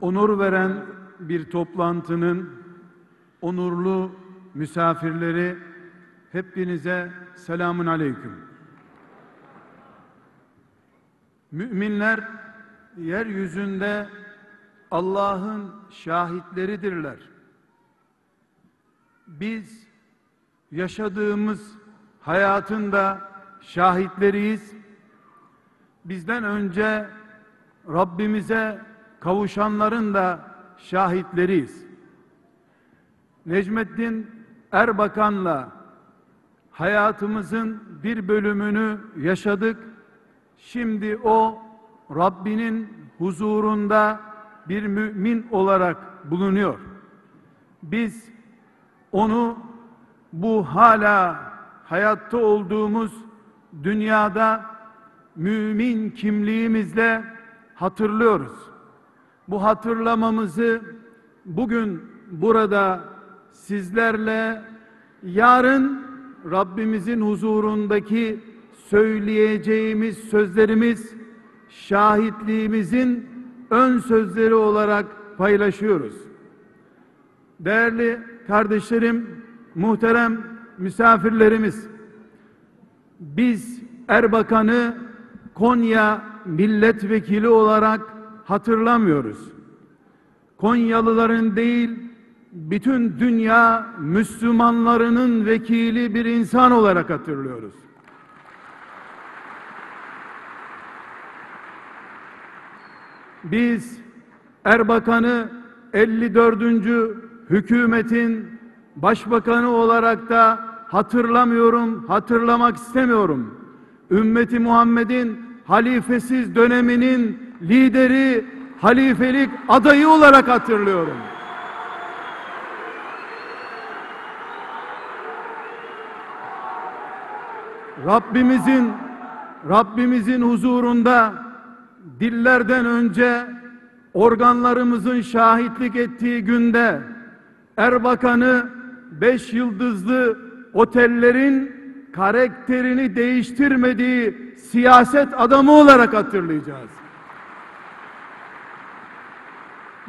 onur veren bir toplantının onurlu misafirleri hepinize selamun aleyküm. Müminler yeryüzünde Allah'ın şahitleridirler. Biz yaşadığımız hayatın da şahitleriyiz. Bizden önce Rabbimize kavuşanların da şahitleriyiz. Necmettin Erbakan'la hayatımızın bir bölümünü yaşadık. Şimdi o Rabbinin huzurunda bir mümin olarak bulunuyor. Biz onu bu hala hayatta olduğumuz dünyada mümin kimliğimizle hatırlıyoruz. Bu hatırlamamızı bugün burada sizlerle yarın Rabbimizin huzurundaki söyleyeceğimiz sözlerimiz şahitliğimizin ön sözleri olarak paylaşıyoruz. Değerli kardeşlerim, muhterem misafirlerimiz, biz Erbakan'ı Konya milletvekili olarak hatırlamıyoruz. Konyalıların değil, bütün dünya Müslümanlarının vekili bir insan olarak hatırlıyoruz. Biz Erbakan'ı 54. hükümetin başbakanı olarak da hatırlamıyorum, hatırlamak istemiyorum. Ümmeti Muhammed'in halifesiz döneminin lideri, halifelik adayı olarak hatırlıyorum. Rabbimizin Rabbimizin huzurunda dillerden önce organlarımızın şahitlik ettiği günde Erbakan'ı beş yıldızlı otellerin karakterini değiştirmediği siyaset adamı olarak hatırlayacağız.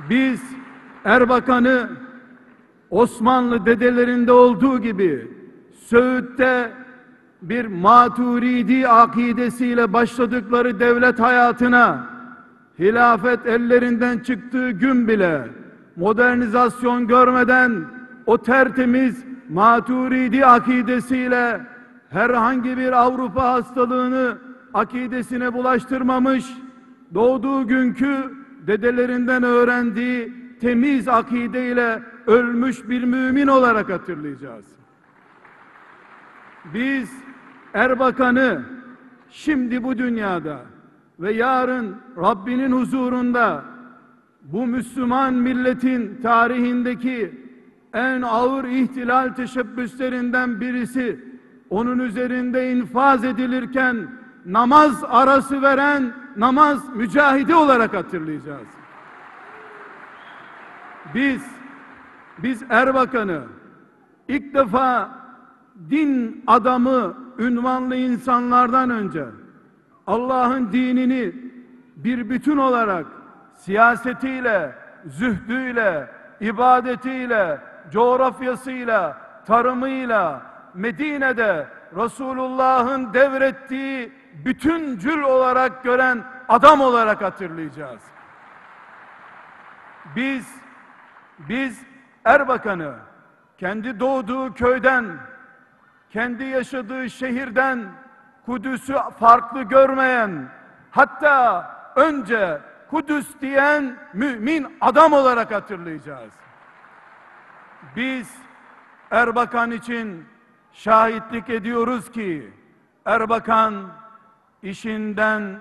Biz Erbakan'ı Osmanlı dedelerinde olduğu gibi Söğüt'te bir maturidi akidesiyle başladıkları devlet hayatına hilafet ellerinden çıktığı gün bile modernizasyon görmeden o tertemiz maturidi akidesiyle herhangi bir Avrupa hastalığını akidesine bulaştırmamış, doğduğu günkü dedelerinden öğrendiği temiz akideyle ölmüş bir mümin olarak hatırlayacağız. Biz Erbakan'ı şimdi bu dünyada ve yarın Rabbinin huzurunda bu Müslüman milletin tarihindeki en ağır ihtilal teşebbüslerinden birisi onun üzerinde infaz edilirken namaz arası veren namaz mücahidi olarak hatırlayacağız. Biz biz Erbakan'ı ilk defa din adamı ünvanlı insanlardan önce Allah'ın dinini bir bütün olarak siyasetiyle, zühdüyle, ibadetiyle, coğrafyasıyla, tarımıyla, Medine'de Resulullah'ın devrettiği bütüncül olarak gören adam olarak hatırlayacağız. Biz, biz Erbakan'ı kendi doğduğu köyden, kendi yaşadığı şehirden Kudüs'ü farklı görmeyen, hatta önce Kudüs diyen mümin adam olarak hatırlayacağız. Biz Erbakan için şahitlik ediyoruz ki Erbakan işinden,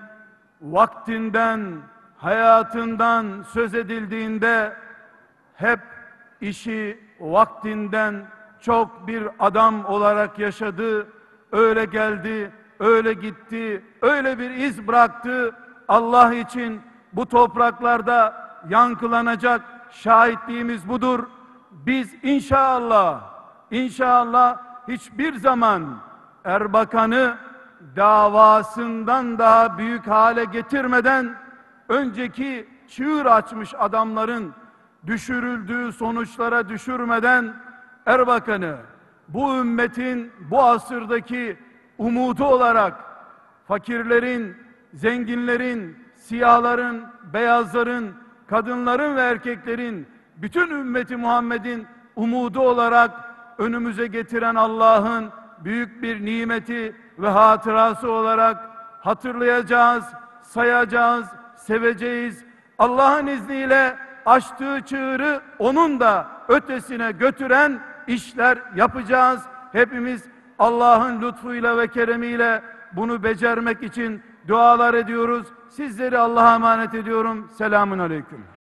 vaktinden, hayatından söz edildiğinde hep işi vaktinden çok bir adam olarak yaşadı. Öyle geldi, öyle gitti, öyle bir iz bıraktı. Allah için bu topraklarda yankılanacak şahitliğimiz budur. Biz inşallah, inşallah hiçbir zaman Erbakan'ı davasından daha büyük hale getirmeden önceki çığır açmış adamların düşürüldüğü sonuçlara düşürmeden Erbakan'ı bu ümmetin bu asırdaki umudu olarak fakirlerin, zenginlerin, siyahların, beyazların, kadınların ve erkeklerin, bütün ümmeti Muhammed'in umudu olarak önümüze getiren Allah'ın büyük bir nimeti ve hatırası olarak hatırlayacağız, sayacağız, seveceğiz. Allah'ın izniyle açtığı çığırı onun da ötesine götüren işler yapacağız. Hepimiz Allah'ın lütfuyla ve keremiyle bunu becermek için dualar ediyoruz. Sizleri Allah'a emanet ediyorum. Selamun Aleyküm.